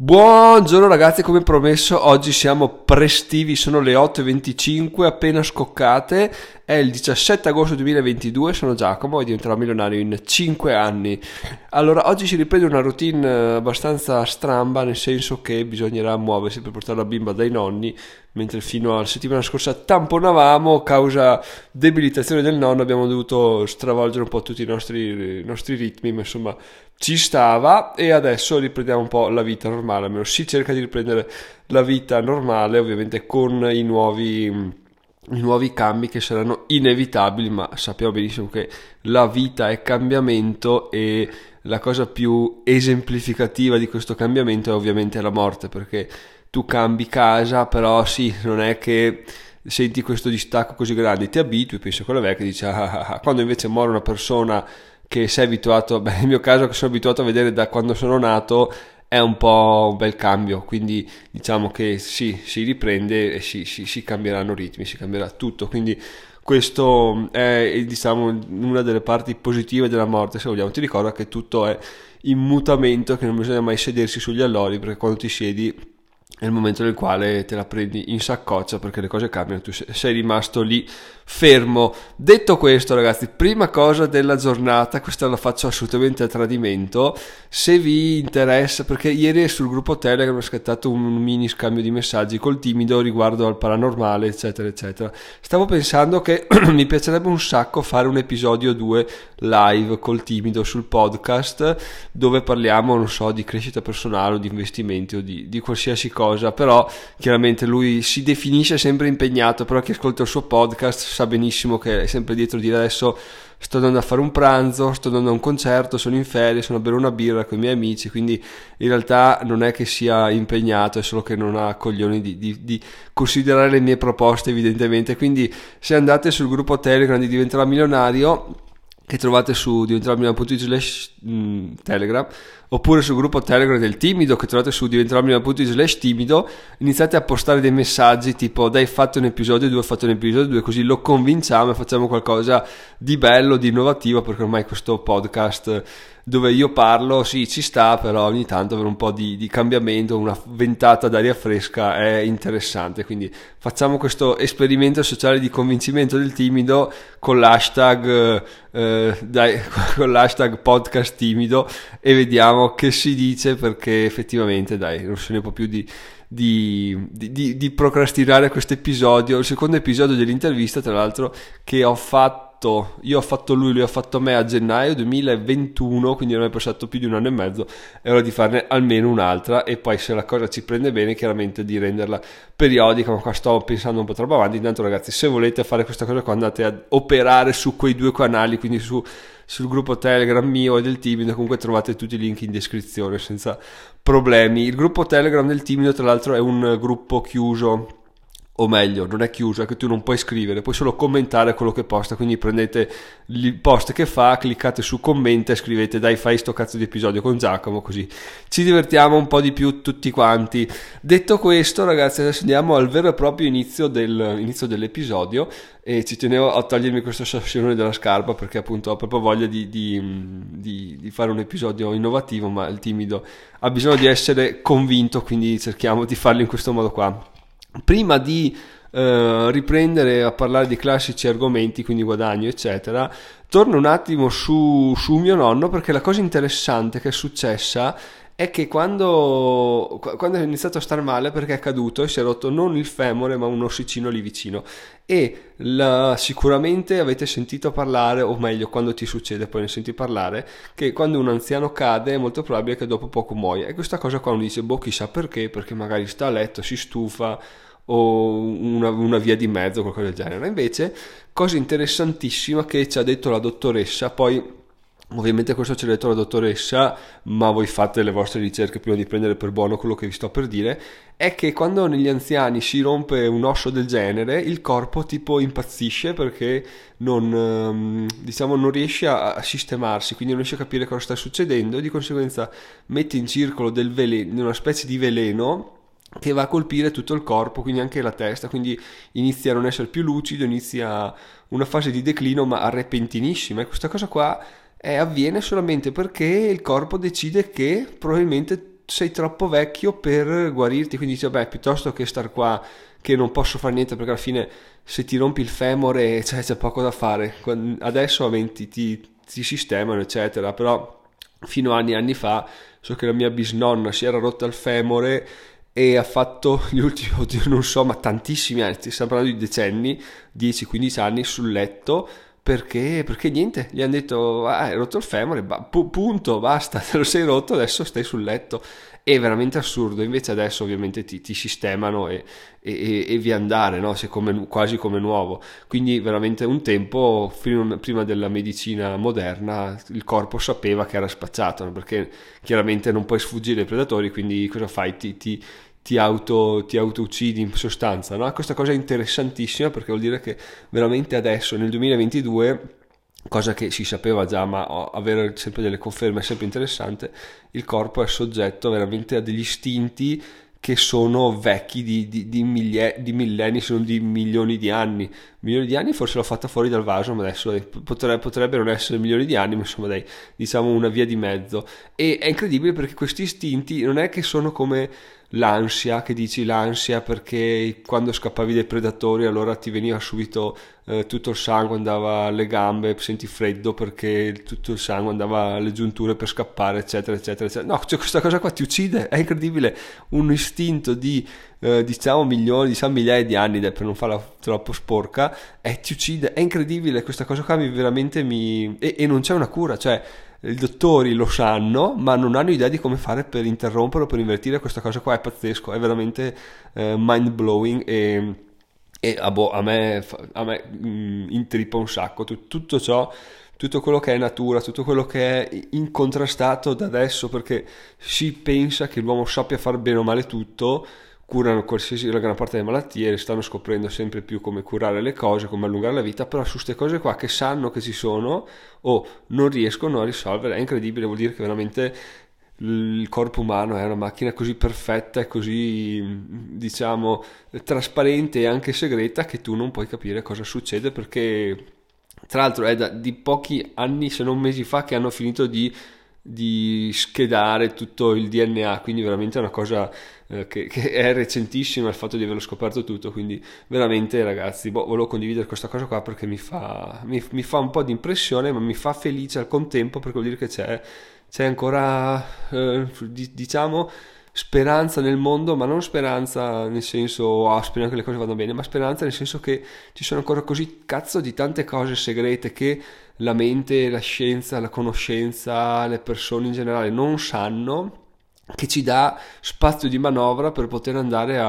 Buongiorno ragazzi, come promesso oggi siamo prestivi, sono le 8.25 appena scoccate, è il 17 agosto 2022, sono Giacomo e diventerò milionario in 5 anni. Allora, oggi si riprende una routine abbastanza stramba, nel senso che bisognerà muoversi per portare la bimba dai nonni, mentre fino alla settimana scorsa tamponavamo, causa debilitazione del nonno abbiamo dovuto stravolgere un po' tutti i nostri, i nostri ritmi, ma insomma ci stava e adesso riprendiamo un po' la vita normale, almeno si cerca di riprendere la vita normale, ovviamente con i nuovi, i nuovi cambi che saranno inevitabili, ma sappiamo benissimo che la vita è cambiamento e la cosa più esemplificativa di questo cambiamento è ovviamente la morte, perché tu cambi casa, però sì, non è che senti questo distacco così grande, ti abitui, penso a quello vecchio e dici ah, ah, ah, quando invece muore una persona che sei abituato, beh, nel mio caso che sono abituato a vedere da quando sono nato, è un po' un bel cambio, quindi diciamo che sì, si riprende e si, si, si cambieranno ritmi, si cambierà tutto, quindi questo è diciamo una delle parti positive della morte, se vogliamo, ti ricorda che tutto è in mutamento, che non bisogna mai sedersi sugli allori, perché quando ti siedi è il momento nel quale te la prendi in saccoccia perché le cose cambiano, tu sei rimasto lì fermo. Detto questo, ragazzi, prima cosa della giornata, questa la faccio assolutamente a tradimento. Se vi interessa, perché ieri sul gruppo Telegram ho scattato un mini scambio di messaggi col timido riguardo al paranormale, eccetera, eccetera. Stavo pensando che mi piacerebbe un sacco fare un episodio 2 live col timido sul podcast dove parliamo, non so, di crescita personale o di investimenti o di, di qualsiasi cosa, però chiaramente lui si definisce sempre impegnato, però chi ascolta il suo podcast sa benissimo che è sempre dietro di adesso sto andando a fare un pranzo, sto andando a un concerto, sono in ferie, sono a bere una birra con i miei amici, quindi in realtà non è che sia impegnato, è solo che non ha coglioni di, di, di considerare le mie proposte evidentemente, quindi se andate sul gruppo Telegram di Diventerà Milionario che trovate su diventeròmilionario.it slash mm, telegram oppure sul gruppo telegram del timido che trovate su diventeròmilionario.it slash timido iniziate a postare dei messaggi tipo dai fate un episodio 2 fate un episodio 2 così lo convinciamo e facciamo qualcosa di bello di innovativo perché ormai questo podcast dove io parlo, sì, ci sta, però ogni tanto avere un po' di, di, cambiamento, una ventata d'aria fresca è interessante. Quindi facciamo questo esperimento sociale di convincimento del timido con l'hashtag, eh, dai, con l'hashtag podcast timido e vediamo che si dice perché effettivamente, dai, non se ne può più di di, di, di, procrastinare questo episodio, il secondo episodio dell'intervista, tra l'altro, che ho fatto io ho fatto lui, lui ha fatto me a gennaio 2021, quindi non è passato più di un anno e mezzo, è ora di farne almeno un'altra e poi se la cosa ci prende bene chiaramente di renderla periodica, ma qua sto pensando un po' troppo avanti, intanto ragazzi se volete fare questa cosa qua andate ad operare su quei due canali, quindi su sul gruppo Telegram mio e del Timido, comunque trovate tutti i link in descrizione senza problemi. Il gruppo Telegram del Timido, tra l'altro, è un gruppo chiuso o meglio, non è chiuso, è che tu non puoi scrivere, puoi solo commentare quello che posta, quindi prendete il post che fa, cliccate su commenta e scrivete dai fai sto cazzo di episodio con Giacomo, così ci divertiamo un po' di più tutti quanti. Detto questo ragazzi, adesso andiamo al vero e proprio inizio, del, inizio dell'episodio e ci tenevo a togliermi questo sassolone della scarpa perché appunto ho proprio voglia di, di, di, di fare un episodio innovativo, ma il timido ha bisogno di essere convinto, quindi cerchiamo di farlo in questo modo qua prima di eh, riprendere a parlare di classici argomenti, quindi guadagno, eccetera, torno un attimo su, su mio nonno perché la cosa interessante che è successa è che quando, quando è iniziato a star male perché è caduto e si è rotto non il femore ma un ossicino lì vicino. E la, sicuramente avete sentito parlare o meglio quando ti succede poi ne senti parlare che quando un anziano cade è molto probabile che dopo poco muoia. E questa cosa qua uno dice boh chissà perché perché magari sta a letto si stufa o una, una, via di mezzo, qualcosa del genere. Invece, cosa interessantissima che ci ha detto la dottoressa, poi ovviamente questo ci ha detto la dottoressa, ma voi fate le vostre ricerche prima di prendere per buono quello che vi sto per dire, è che quando negli anziani si rompe un osso del genere, il corpo tipo impazzisce perché non, ehm, diciamo, non riesce a sistemarsi, quindi non riesce a capire cosa sta succedendo e di conseguenza mette in circolo del veleno, una specie di veleno che va a colpire tutto il corpo, quindi anche la testa, quindi inizia a non essere più lucido, inizia una fase di declino ma repentinissima e questa cosa qua è, avviene solamente perché il corpo decide che probabilmente sei troppo vecchio per guarirti, quindi dici, vabbè, piuttosto che star qua che non posso fare niente perché alla fine se ti rompi il femore cioè, c'è poco da fare. Adesso aumenti, ti, ti sistemano, eccetera, però fino a anni e anni fa so che la mia bisnonna si era rotta il femore e ha fatto gli ultimi, oddio, non so, ma tantissimi anni, stiamo parlando di decenni, 10-15 anni sul letto perché, perché niente, gli hanno detto ah, hai rotto il femore, ba- punto, basta, te lo sei rotto, adesso stai sul letto. È veramente assurdo, invece adesso ovviamente ti, ti sistemano e, e, e vi andare, no? Come, quasi come nuovo. Quindi veramente un tempo, prima della medicina moderna, il corpo sapeva che era spacciato, no? perché chiaramente non puoi sfuggire ai predatori, quindi cosa fai? Ti, ti, ti auto, ti auto uccidi in sostanza. No? Questa cosa è interessantissima perché vuol dire che veramente adesso, nel 2022, cosa che si sapeva già, ma avere sempre delle conferme è sempre interessante, il corpo è soggetto veramente a degli istinti che sono vecchi di, di, di, miglia, di millenni, se non di milioni di anni. Milioni di anni forse l'ho fatta fuori dal vaso, ma adesso potrebbe, potrebbe, non essere milioni di anni, ma insomma dai, diciamo una via di mezzo. E è incredibile perché questi istinti non è che sono come l'ansia, che dici l'ansia perché quando scappavi dai predatori allora ti veniva subito eh, tutto il sangue andava alle gambe, senti freddo perché tutto il sangue andava alle giunture per scappare, eccetera, eccetera, eccetera. No, cioè questa cosa qua ti uccide, è incredibile, un istinto di eh, diciamo milioni, diciamo migliaia di anni per non farla troppo sporca, e ti uccide, è incredibile, questa cosa qua mi veramente mi... e, e non c'è una cura, cioè i dottori lo sanno, ma non hanno idea di come fare per interrompere o per invertire questa cosa qua. È pazzesco, è veramente eh, mind blowing e, e ah, boh, a me, a me mh, intrippa un sacco. Tutto ciò, tutto quello che è natura, tutto quello che è incontrastato da adesso, perché si pensa che l'uomo sappia fare bene o male tutto curano qualsiasi la gran parte delle malattie, stanno scoprendo sempre più come curare le cose, come allungare la vita, però su queste cose qua che sanno che ci sono o non riescono a risolvere, è incredibile, vuol dire che veramente il corpo umano è una macchina così perfetta e così diciamo trasparente e anche segreta che tu non puoi capire cosa succede perché tra l'altro è da, di pochi anni se non mesi fa che hanno finito di di schedare tutto il DNA, quindi veramente è una cosa eh, che, che, è recentissima il fatto di averlo scoperto tutto, quindi veramente ragazzi, boh, volevo condividere questa cosa qua perché mi fa, mi, mi fa un po' di impressione, ma mi fa felice al contempo perché vuol dire che c'è, c'è ancora, eh, diciamo, speranza nel mondo, ma non speranza nel senso, ah, speriamo che le cose vadano bene, ma speranza nel senso che ci sono ancora così cazzo di tante cose segrete che la mente, la scienza, la conoscenza, le persone in generale non sanno, che ci dà spazio di manovra per poter andare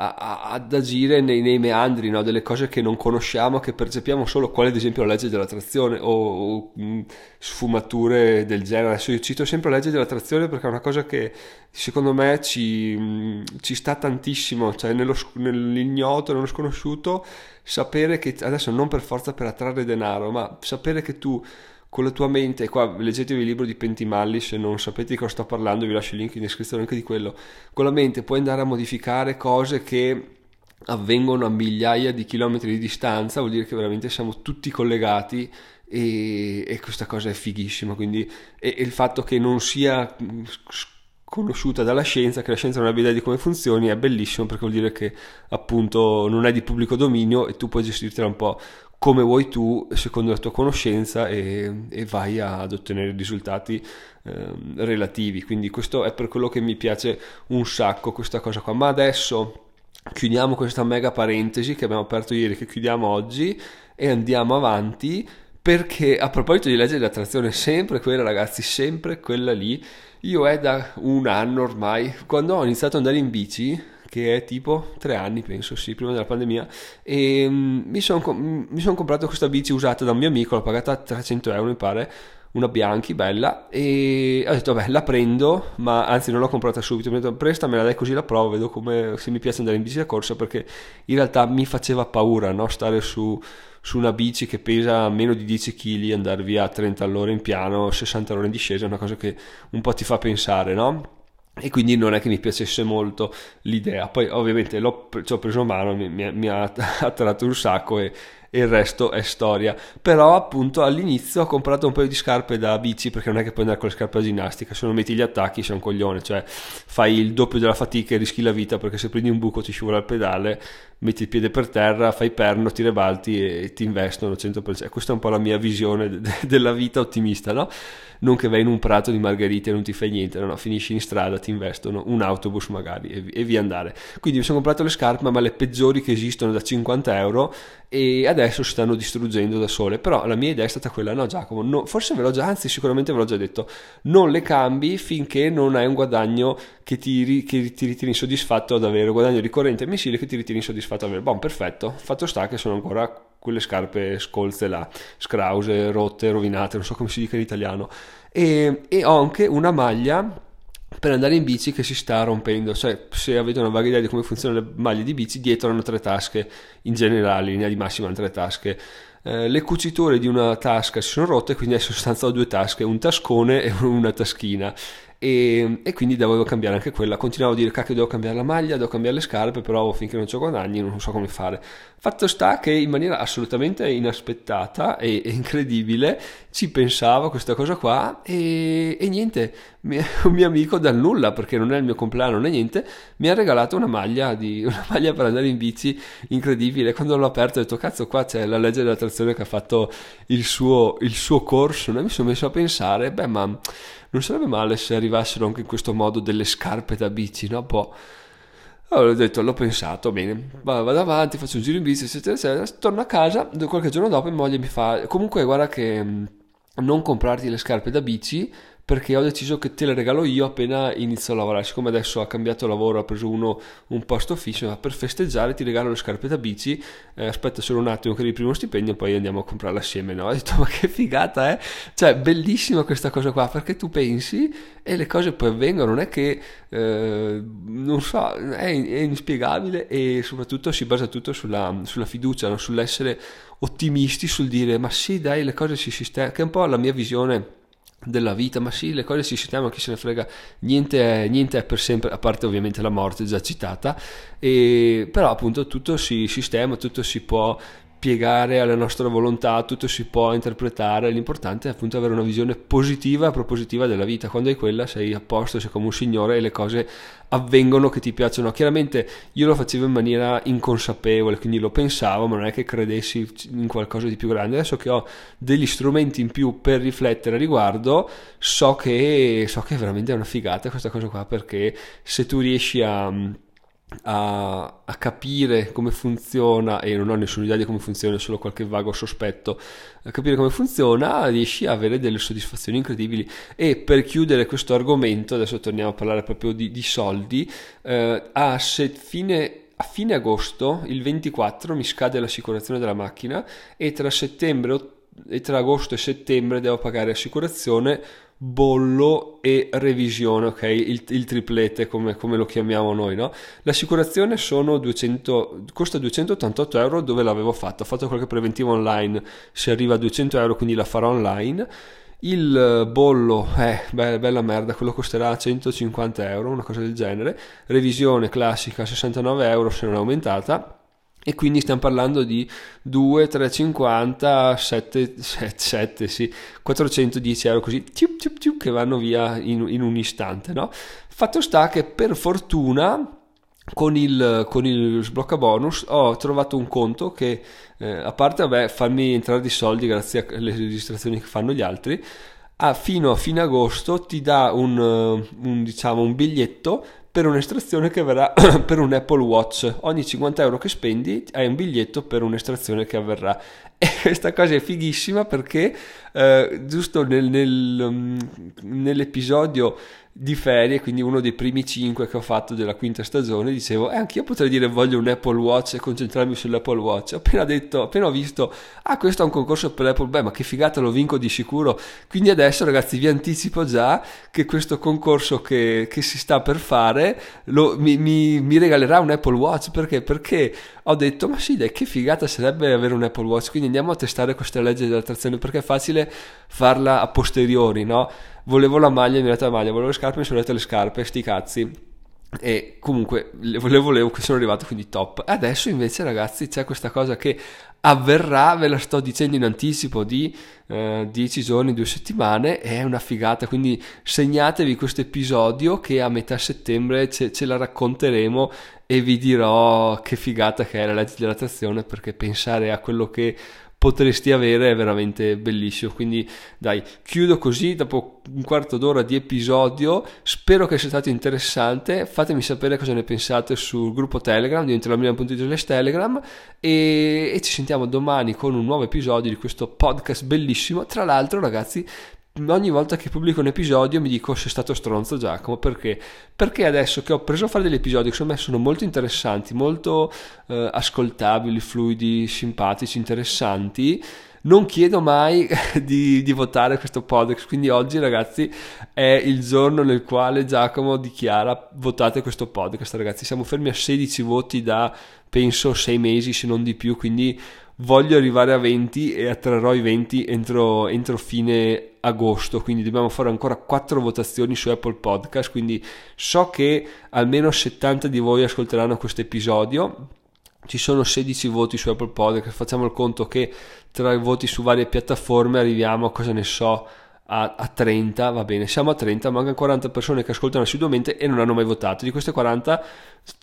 a a, ad agire nei, nei meandri no? delle cose che non conosciamo, che percepiamo solo, quale ad esempio la legge dell'attrazione o, o mh, sfumature del genere. Adesso io cito sempre la legge dell'attrazione perché è una cosa che secondo me ci, mh, ci sta tantissimo, cioè nello, nell'ignoto, nello sconosciuto, sapere che adesso non per forza per attrarre denaro, ma sapere che tu con la tua mente, qua leggetevi il libro di Pentimalli se non sapete di cosa sto parlando, vi lascio il link in descrizione anche di quello, con la mente puoi andare a modificare cose che avvengono a migliaia di chilometri di distanza, vuol dire che veramente siamo tutti collegati e, e questa cosa è fighissima, quindi e, e il fatto che non sia conosciuta dalla scienza, che la scienza non abbia idea di come funzioni, è bellissimo perché vuol dire che appunto non è di pubblico dominio e tu puoi gestirtela un po' come vuoi tu, secondo la tua conoscenza e, e vai ad ottenere risultati eh, relativi. Quindi questo è per quello che mi piace un sacco questa cosa qua. Ma adesso chiudiamo questa mega parentesi che abbiamo aperto ieri, che chiudiamo oggi e andiamo avanti perché a proposito di legge dell'attrazione, sempre quella ragazzi, sempre quella lì. Io è da un anno ormai, quando ho iniziato ad andare in bici, che è tipo tre anni, penso, sì, prima della pandemia. E um, mi sono son comprato questa bici usata da un mio amico, l'ho pagata 300 euro, mi pare, una Bianchi bella. E ho detto, vabbè, la prendo, ma anzi, non l'ho comprata subito. Mi ho detto, prestamela, dai, così la provo, vedo come se mi piace andare in bici da corsa, perché in realtà mi faceva paura, no? Stare su su una bici che pesa meno di 10 kg andare via a 30 all'ora in piano, 60 all'ora in discesa è una cosa che un po' ti fa pensare, no? E quindi non è che mi piacesse molto l'idea. Poi ovviamente l'ho, ci ho preso mano, mi, mi, mi ha attratto un sacco e, e il resto è storia. Però appunto all'inizio ho comprato un paio di scarpe da bici perché non è che puoi andare con le scarpe da ginnastica, se non metti gli attacchi sei un coglione, cioè fai il doppio della fatica e rischi la vita perché se prendi un buco ti scivola il pedale, metti il piede per terra, fai perno, ti rebalti e ti investono 100%. Questa è un po' la mia visione de- de- della vita ottimista, no? non che vai in un prato di margherite e non ti fai niente, no, no, finisci in strada, ti investono un autobus magari e, e via andare. Quindi mi sono comprato le scarpe, ma le peggiori che esistono da 50 euro e adesso si stanno distruggendo da sole. Però la mia idea è stata quella, no Giacomo, no, forse ve l'ho già, anzi sicuramente ve l'ho già detto, non le cambi finché non hai un guadagno che ti, che ti ritieni soddisfatto ad avere, un guadagno ricorrente mensile che ti ritieni soddisfatto ad avere. Buon, perfetto, fatto sta che sono ancora quelle scarpe scolze là, scrause, rotte, rovinate, non so come si dica in italiano. E, e ho anche una maglia per andare in bici che si sta rompendo. Cioè, se avete una vaga idea di come funzionano le maglie di bici, dietro hanno tre tasche, in generale, in linea di massima hanno tre tasche. Eh, le cuciture di una tasca si sono rotte, quindi in sostanza ho due tasche, un tascone e una taschina e, e, quindi dovevo cambiare anche quella. Continuavo a dire cacchio devo cambiare la maglia, devo cambiare le scarpe, però finché non ho guadagni non so come fare. Fatto sta che in maniera assolutamente inaspettata e, incredibile ci pensavo a questa cosa qua e, e niente, un mio amico dal nulla, perché non è il mio compleanno né niente, mi ha regalato una maglia, di, una maglia per andare in bici incredibile. Quando l'ho aperto ho detto cazzo qua c'è la legge dell'attrazione che ha fatto il suo, il suo corso, e mi sono messo a pensare, beh ma non sarebbe male se arrivassero anche in questo modo delle scarpe da bici, no? Boh. Allora ho detto, l'ho pensato, bene, vado avanti, faccio un giro in bici, eccetera, eccetera. Torno a casa, qualche giorno dopo mia moglie mi fa, comunque guarda che non comprarti le scarpe da bici perché ho deciso che te le regalo io appena inizio a lavorare. Siccome adesso ha cambiato lavoro, ha preso uno un posto fisso, ma per festeggiare ti regalo le scarpe da bici. Eh, aspetta solo un attimo che il primo stipendio, poi andiamo a comprarle assieme. No? Ho detto, ma che figata, eh? Cioè, bellissima questa cosa qua perché tu pensi e le cose poi avvengono. Non è che eh, non so, è, è, inspiegabile e soprattutto si basa tutto sulla, sulla fiducia, no? sull'essere ottimisti, sul dire, ma sì, dai, le cose si sistemano, che è un po' la mia visione della vita, ma sì, le cose si sistemano, chi se ne frega, niente niente è per sempre, a parte ovviamente la morte già citata, e, però appunto tutto si sistema, tutto si può piegare alla nostra volontà, tutto si può interpretare, l'importante è appunto avere una visione positiva e propositiva della vita, quando hai quella sei a posto, sei come un signore e le cose avvengono che ti piacciono. Chiaramente io lo facevo in maniera inconsapevole, quindi lo pensavo, ma non è che credessi in qualcosa di più grande. Adesso che ho degli strumenti in più per riflettere a riguardo, so che, so che è veramente una figata questa cosa qua, perché se tu riesci a a, a, capire come funziona e non ho nessuna idea di come funziona, solo qualche vago sospetto, a capire come funziona riesci a avere delle soddisfazioni incredibili. E per chiudere questo argomento, adesso torniamo a parlare proprio di, di soldi, eh, a, fine, a fine agosto, il 24, mi scade l'assicurazione della macchina e tra e tra agosto e settembre devo pagare assicurazione bollo e revisione, ok? Il, il triplete come, come, lo chiamiamo noi, no? L'assicurazione 200, costa 288 euro dove l'avevo fatta, ho fatto qualche preventivo online, si arriva a 200 euro quindi la farò online. Il bollo, eh, beh, bella merda, quello costerà 150 euro, una cosa del genere. Revisione classica 69 euro se non è aumentata e quindi stiamo parlando di 2, 350, 7, 7, 7 sì, 410 euro così tiup, tiup, tiup, che vanno via in, in, un istante. No? Fatto sta che per fortuna con il, con il sblocca bonus ho trovato un conto che eh, a parte vabbè, farmi entrare di soldi grazie alle registrazioni che fanno gli altri a, fino a fine agosto ti dà un, un, diciamo, un biglietto per un'estrazione che verrà per un Apple Watch. Ogni 50 euro che spendi hai un biglietto per un'estrazione che avverrà. E questa cosa è fighissima perché eh, giusto nel, nel, um, nell'episodio di ferie, quindi uno dei primi 5 che ho fatto della quinta stagione, dicevo, eh, anch'io potrei dire voglio un Apple Watch e concentrarmi sull'Apple Watch. Appena detto, appena ho visto, ah, questo è un concorso per l'Apple, beh, ma che figata, lo vinco di sicuro. Quindi adesso, ragazzi, vi anticipo già che questo concorso che, che si sta per fare lo, mi, mi, mi, regalerà un Apple Watch. Perché? Perché ho detto, ma sì, dai, che figata sarebbe avere un Apple Watch. Quindi andiamo a testare questa legge dell'attrazione perché è facile farla a posteriori, no? Volevo la maglia, mi ha dato la maglia, volevo le scarpe, mi sono dette le scarpe, sti cazzi. e comunque le volevo che sono arrivato quindi top. Adesso invece ragazzi c'è questa cosa che avverrà ve la sto dicendo in anticipo di eh, 10 giorni due settimane. È una figata quindi segnatevi questo episodio che a metà settembre ce, ce la racconteremo e vi dirò che figata che è la legge dell'attrazione perché pensare a quello che potresti avere è veramente bellissimo. Quindi dai, chiudo così dopo un quarto d'ora di episodio. Spero che sia stato interessante. Fatemi sapere cosa ne pensate sul gruppo Telegram, dentro la mia.it Telegram e, e ci sentiamo domani con un nuovo episodio di questo podcast bellissimo. Tra l'altro, ragazzi, ogni volta che pubblico un episodio mi dico sei stato stronzo Giacomo perché? Perché adesso che ho preso a fare degli episodi che secondo me sono molto interessanti, molto eh, ascoltabili, fluidi, simpatici, interessanti, non chiedo mai di, di, votare questo podcast. Quindi oggi, ragazzi, è il giorno nel quale Giacomo dichiara votate questo podcast. Ragazzi, siamo fermi a 16 voti da penso 6 mesi, se non di più. Quindi voglio arrivare a 20 e attrarrò i 20 entro, entro fine agosto, quindi dobbiamo fare ancora 4 votazioni su Apple Podcast, quindi so che almeno 70 di voi ascolteranno questo episodio. Ci sono 16 voti su Apple Podcast, facciamo il conto che tra i voti su varie piattaforme arriviamo cosa ne so a, a 30, va bene, siamo a 30, mancano 40 persone che ascoltano assiduamente e non hanno mai votato. Di queste 40,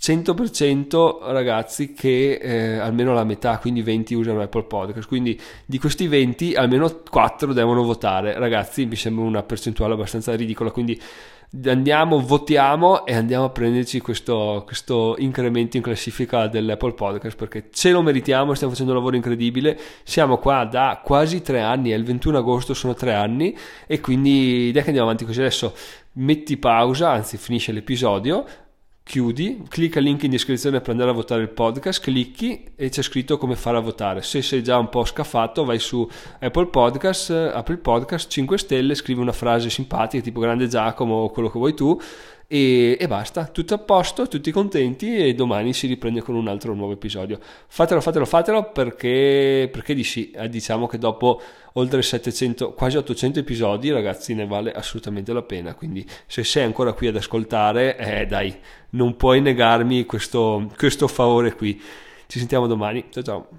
100% ragazzi che eh, almeno la metà, quindi 20 usano Apple Podcast. Quindi di questi 20, almeno 4 devono votare. Ragazzi, mi sembra una percentuale abbastanza ridicola, quindi andiamo, votiamo e andiamo a prenderci questo, questo, incremento in classifica dell'Apple Podcast perché ce lo meritiamo, stiamo facendo un lavoro incredibile, siamo qua da quasi tre anni, è il 21 agosto sono tre anni e quindi dai che andiamo avanti così. Adesso metti pausa, anzi finisce l'episodio, chiudi, clicca il link in descrizione per andare a votare il podcast, clicchi e c'è scritto come fare a votare. Se sei già un po' scafato, vai su Apple Podcast, apri il podcast 5 stelle, scrivi una frase simpatica tipo grande Giacomo o quello che vuoi tu e, e, basta, tutto a posto, tutti contenti e domani si riprende con un altro nuovo episodio. Fatelo, fatelo, fatelo perché, perché di sì, eh, diciamo che dopo oltre 700, quasi 800 episodi ragazzi ne vale assolutamente la pena, quindi se sei ancora qui ad ascoltare, eh dai, non puoi negarmi questo, questo favore qui. Ci sentiamo domani, ciao ciao.